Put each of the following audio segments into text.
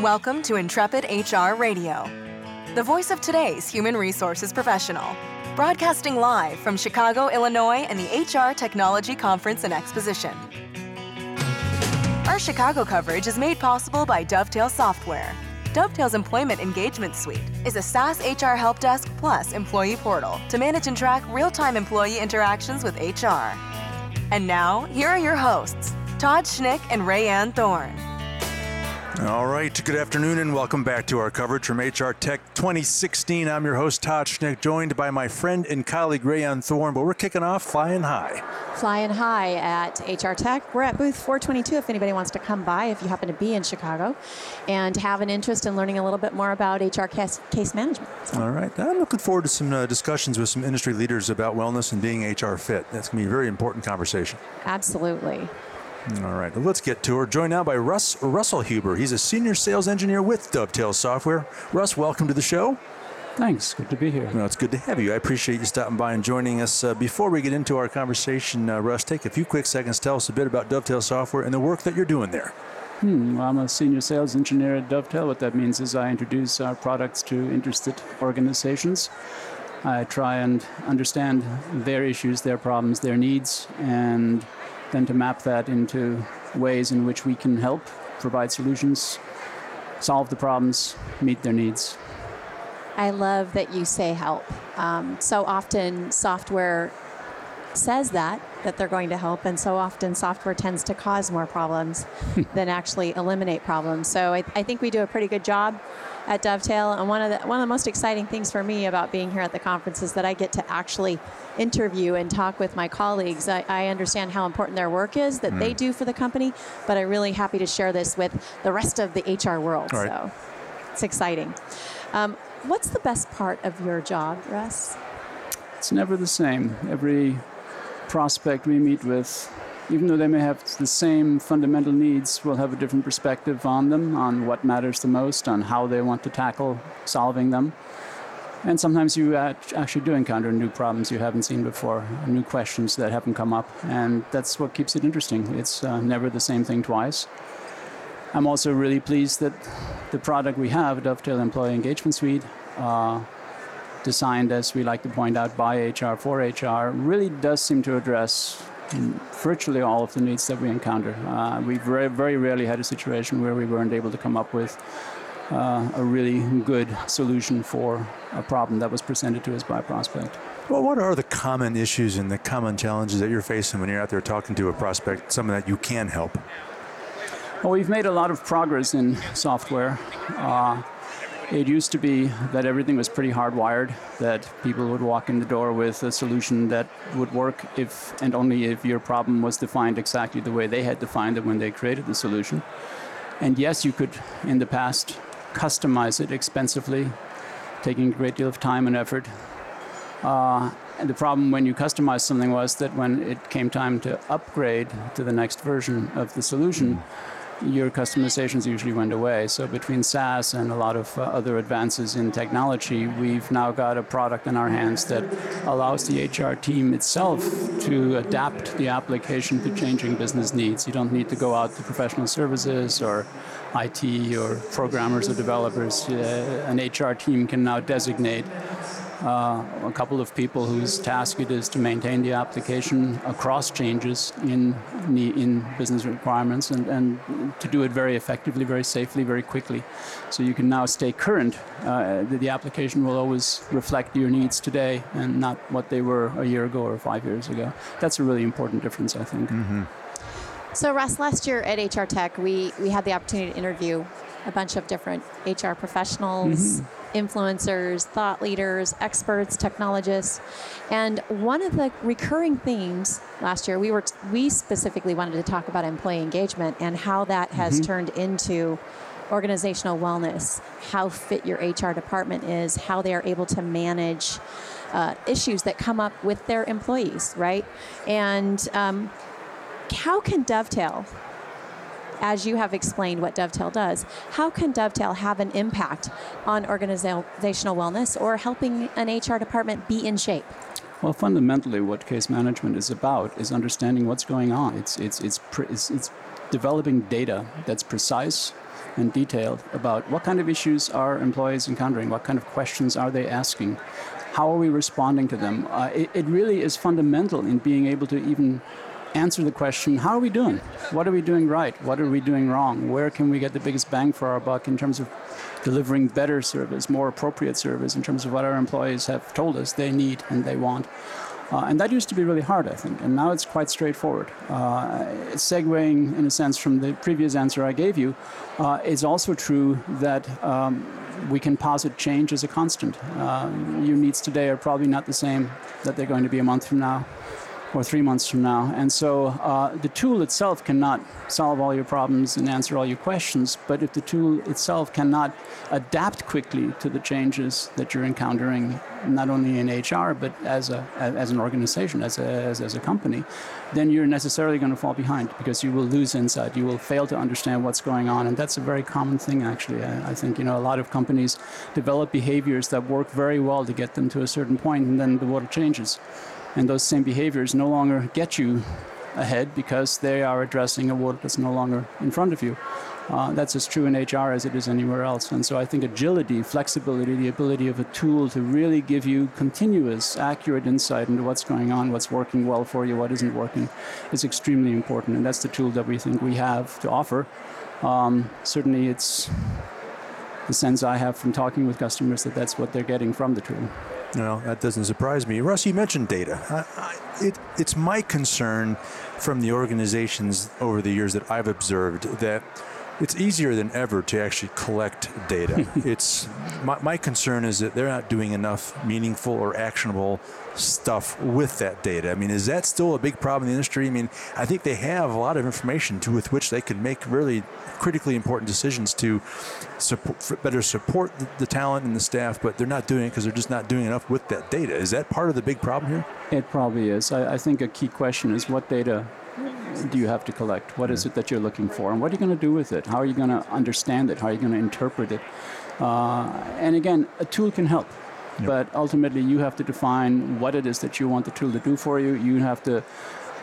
Welcome to Intrepid HR Radio, the voice of today's human resources professional, broadcasting live from Chicago, Illinois and the HR Technology Conference and Exposition. Our Chicago coverage is made possible by Dovetail Software. Dovetail's Employee Engagement Suite is a SaaS HR help desk plus employee portal to manage and track real time employee interactions with HR. And now, here are your hosts, Todd Schnick and Rayanne Thorne. All right, good afternoon and welcome back to our coverage from HR Tech 2016. I'm your host, Todd Schnick, joined by my friend and colleague, Rayanne Thorne, but we're kicking off flying high. Flying high at HR Tech. We're at booth 422 if anybody wants to come by, if you happen to be in Chicago and have an interest in learning a little bit more about HR case, case management. So. All right, I'm looking forward to some uh, discussions with some industry leaders about wellness and being HR fit. That's going to be a very important conversation. Absolutely. All right, let's get to her. Joined now by Russ Resslhuber. He's a senior sales engineer with Dovetail Software. Russ, welcome to the show. Thanks. Good to be here. Well, it's good to have you. I appreciate you stopping by and joining us. Uh, before we get into our conversation, uh, Russ, take a few quick seconds. Tell us a bit about Dovetail Software and the work that you're doing there. Hmm, well, I'm a senior sales engineer at Dovetail. What that means is I introduce our products to interested organizations. I try and understand their issues, their problems, their needs, and then to map that into ways in which we can help provide solutions, solve the problems, meet their needs. I love that you say help. Um, so often, software says that that they're going to help and so often software tends to cause more problems than actually eliminate problems. So I, I, think we do a pretty good job at dovetail and one of the one of the most exciting things for me about being here at the conference is that i get to actually interview and talk with my colleagues. I, I understand how important their work is that mm. they do for the company but i'm really happy to share this with the rest of the hr world right. so it's exciting. Um, what's the best part of your job russ? It's never the same. Every prospect we meet with, even though they may have the same fundamental needs, will have a different perspective on them, on what matters the most, on how they want to tackle solving them. And sometimes you actually do encounter new problems you haven't seen before, new questions that haven't come up, and that's what keeps it interesting. It's uh, never the same thing twice. I'm also really pleased that the product we have, Dovetail Employee Engagement Suite, uh, designed, as we like to point out, by HR for HR, really does seem to address virtually all of the needs that we encounter. Uh, we very, very rarely had a situation where we weren't able to come up with uh, a really good solution for a problem that was presented to us by a prospect. Well, what are the common issues and the common challenges that you're facing when you're out there talking to a prospect, something that you can help? Well, we've made a lot of progress in software. Uh, it used to be that everything was pretty hardwired, that people would walk in the door with a solution that would work if and only if your problem was defined exactly the way they had defined it when they created the solution. And yes, you could, in the past, customize it expensively, taking a great deal of time and effort. Uh, and the problem when you customized something was that when it came time to upgrade to the next version of the solution, mm-hmm your customizations usually went away. So between SaaS and a lot of uh, other advances in technology, we've now got a product in our hands that allows the HR team itself to adapt the application to changing business needs. You don't need to go out to professional services or IT or programmers or developers. Uh, an HR team can now designate a couple of people whose task it is to maintain the application across changes in in business requirements and, and to do it very effectively, very safely, very quickly. So you can now stay current. Uh, the, the, application will always reflect your needs today and not what they were a year ago or five years ago. That's a really important difference, I think. Mm-hmm. So, Russ, last year at HR Tech, we, we had the opportunity to interview a bunch of different HR professionals. Mm-hmm influencers, thought leaders, experts, technologists. And one of the recurring themes last year, we were we specifically wanted to talk about employee engagement and how that has mm-hmm. turned into organizational wellness, how fit your HR department is, how they are able to manage uh, issues that come up with their employees, right? And um, how can Dovetail as you have explained what Dovetail does, how can Dovetail have an impact on organizational wellness or helping an HR department be in shape? Well, fundamentally, what case management is about is understanding what's going on. It's it's it's it's, it's developing data that's precise and detailed about what kind of issues are employees encountering, what kind of questions are they asking, how are we responding to them. Uh, it, it really is fundamental in being able to even answer the question how are we doing? What are we doing right? What are we doing wrong? Where can we get the biggest bang for our buck in terms of delivering better service, more appropriate service in terms of what our employees have told us they need and they want? Uh, and that used to be really hard, I think, and now it's quite straightforward. Uh, segueing, in a sense, from the previous answer I gave you, uh, it's also true that um, we can posit change as a constant. Um, your needs today are probably not the same that they're going to be a month from now or three months from now. And so uh, the tool itself cannot solve all your problems and answer all your questions, but if the tool itself cannot adapt quickly to the changes that you're encountering, not only in HR, but as, a, as an organization, as a, as, as a company, then you're necessarily going to fall behind because you will lose insight. You will fail to understand what's going on. And that's a very common thing, actually. I, I think, you know, a lot of companies develop behaviors that work very well to get them to a certain point, and then the water changes and those same behaviors no longer get you ahead because they are addressing a world that's no longer in front of you. Uh, that's as true in HR as it is anywhere else. And so I think agility, flexibility, the ability of a tool to really give you continuous, accurate insight into what's going on, what's working well for you, what isn't working, is extremely important. And that's the tool that we think we have to offer. Um, certainly, it's the sense I have from talking with customers that that's what they're getting from the tool. No, that doesn't surprise me. Russ, you mentioned data. I, I, it, it's my concern from the organizations over the years that I've observed that it's easier than ever to actually collect data. it's my, my, concern is that they're not doing enough meaningful or actionable stuff with that data. I mean, is that still a big problem in the industry? I mean, I think they have a lot of information to with which they can make really critically important decisions to support, better support the, the talent and the staff, but they're not doing it because they're just not doing enough with that data. Is that part of the big problem here? It probably is. I, I think a key question is what data do you have to collect? What is it that you're looking for? And what are you going to do with it? How are you going to understand it? How are you going to interpret it? Uh, and again, a tool can help. Yep. But ultimately, you have to define what it is that you want the tool to do for you. You have to,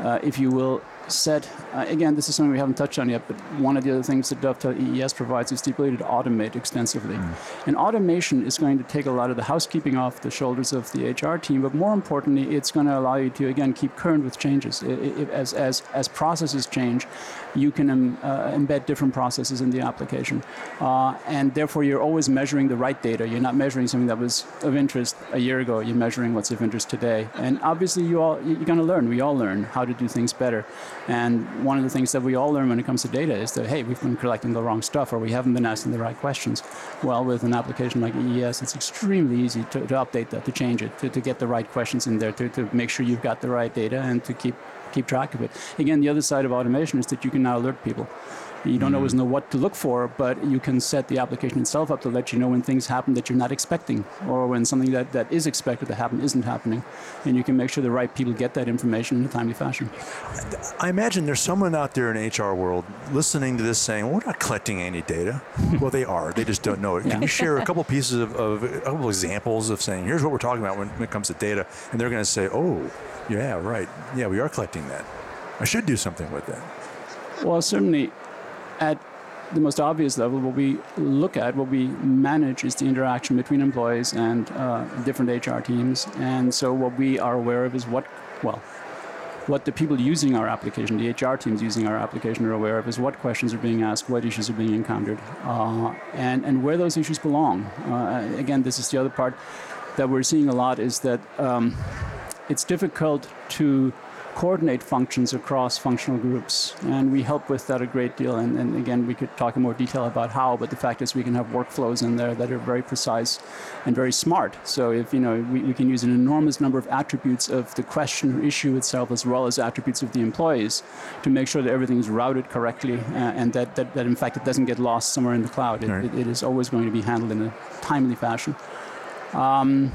uh, if you will, set, uh, again, this is something we haven't touched on yet, but one of the other things that Dovetail EES provides is the ability to automate extensively. Mm. And automation is going to take a lot of the housekeeping off the shoulders of the HR team, but more importantly, it's going to allow you to, again, keep current with changes. It, it, as, as, as processes change, you can um, uh, embed different processes in the application. Uh, and therefore, you're always measuring the right data. You're not measuring something that was of interest a year ago. You're measuring what's of interest today. And obviously, you all, you're going to learn. We all learn how to do things better. And one of the things that we all learn when it comes to data is that, hey, we've been collecting the wrong stuff or we haven't been asking the right questions. Well, with an application like EES, it's extremely easy to, to update that, to change it, to, to get the right questions in there, to, to make sure you've got the right data and to keep keep track of it. Again, the other side of automation is that you can now alert people. You don't mm always know what to look for, but you can set the application itself up to let you know when things happen that you're not expecting, or when something that, that is expected to happen isn't happening. And you can make sure the right people get that information in a timely fashion. I imagine there's someone out there in HR world listening to this saying, well, we're not collecting any data. well, they are. They just don't know it. Yeah. Can you share a couple pieces of, of a couple examples of saying, here's what we're talking about when, when it comes to data? And they're going to say, oh, yeah, right. Yeah, we are collecting that. I should do something with that. Well, certainly at the most obvious level, what we look at, what we manage is the interaction between employees and uh, different HR teams. And so what we are aware of is what, well, what the people using our application, the HR teams using our application are aware of is what questions are being asked, what issues are being encountered, uh, and, and where those issues belong. Uh, again, this is the other part that we're seeing a lot is that um, it's difficult to coordinate functions across functional groups. And we help with that a great deal. And, and, again, we could talk in more detail about how, but the fact is we can have workflows in there that are very precise and very smart. So if, you know, we, we can use an enormous number of attributes of the question or issue itself as well as attributes of the employees to make sure that everything is routed correctly uh, and that, that, that, in fact, it doesn't get lost somewhere in the cloud. It, right. it, it is always going to be handled in a timely fashion. Um,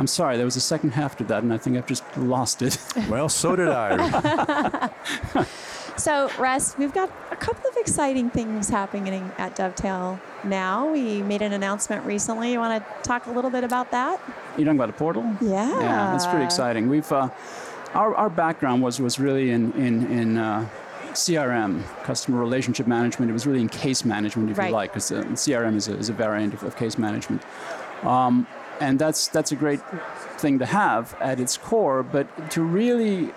I'm sorry, there was a second half to that, and I think I've just lost it. Well, so did I. so, Russ, we've got a couple of exciting things happening at Dovetail now. We made an announcement recently. You want to talk a little bit about that? You're talking about a portal? Yeah. Yeah, that's pretty exciting. We've uh, our, our background was was really in in in uh, CRM, customer relationship management. It was really in case management, if Right. you like, because uh, CRM is a, is a variant of, of case management. Um, and that's, that's a great thing to have at its core, but to really,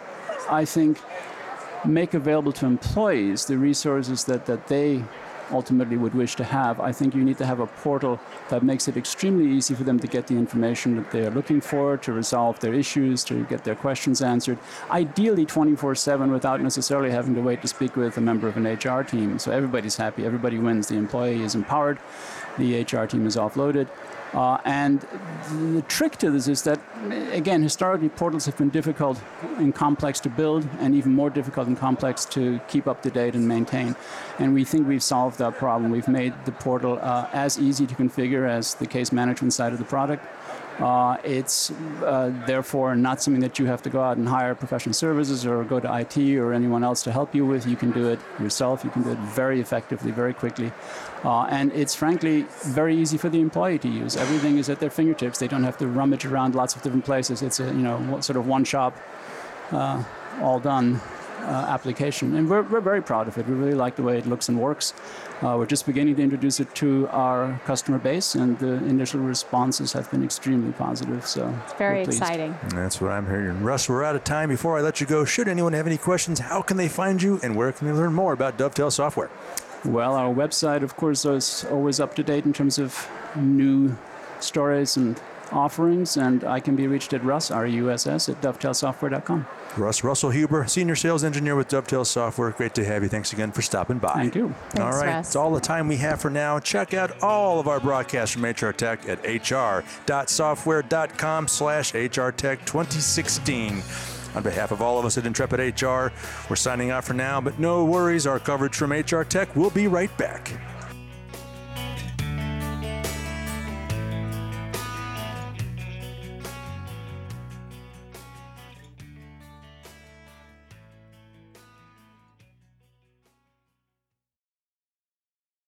I think, make available to employees the resources that, that they ultimately would wish to have, I think you need to have a portal that makes it extremely easy for them to get the information that they are looking for, to resolve their issues, to get their questions answered, ideally 24 7 without necessarily having to wait to speak with a member of an HR team. So everybody's happy, everybody wins. The employee is empowered, the HR team is offloaded. Uh, and the trick to this is that, again, historically portals have been difficult and complex to build, and even more difficult and complex to keep up to date and maintain. And we think we've solved that problem. We've made the portal uh, as easy to configure as the case management side of the product. Uh, it's uh, therefore not something that you have to go out and hire professional services or go to IT or anyone else to help you with. You can do it yourself. You can do it very effectively, very quickly. Uh, and it's frankly very easy for the employee to use. Everything is at their fingertips. They don't have to rummage around lots of different places. It's a you know sort of one shop, uh, all done application. And we're, we're very proud of it. We really like the way it looks and works. Uh, we're just beginning to introduce it to our customer base, and the initial responses have been extremely positive. So It's very exciting. That's what I'm hearing. Russ, we're out of time. Before I let you go, should anyone have any questions, how can they find you and where can they learn more about Dovetail Software? Well, our website, of course, is always up to date in terms of new stories and offerings, and I can be reached at Russ, R-U-S-S, at dovetailsoftware.com. Russ Resslhuber, Senior Sales Engineer with Dovetail Software. Great to have you. Thanks again for stopping by. Thank you. all Thanks, right, Russ. it's all the time we have for now. Check out all of our broadcasts from HR Tech at hr.software.com slash hrtech 2016. On behalf of all of us at Intrepid HR, we're signing off for now, but no worries, our coverage from HR Tech will be right back.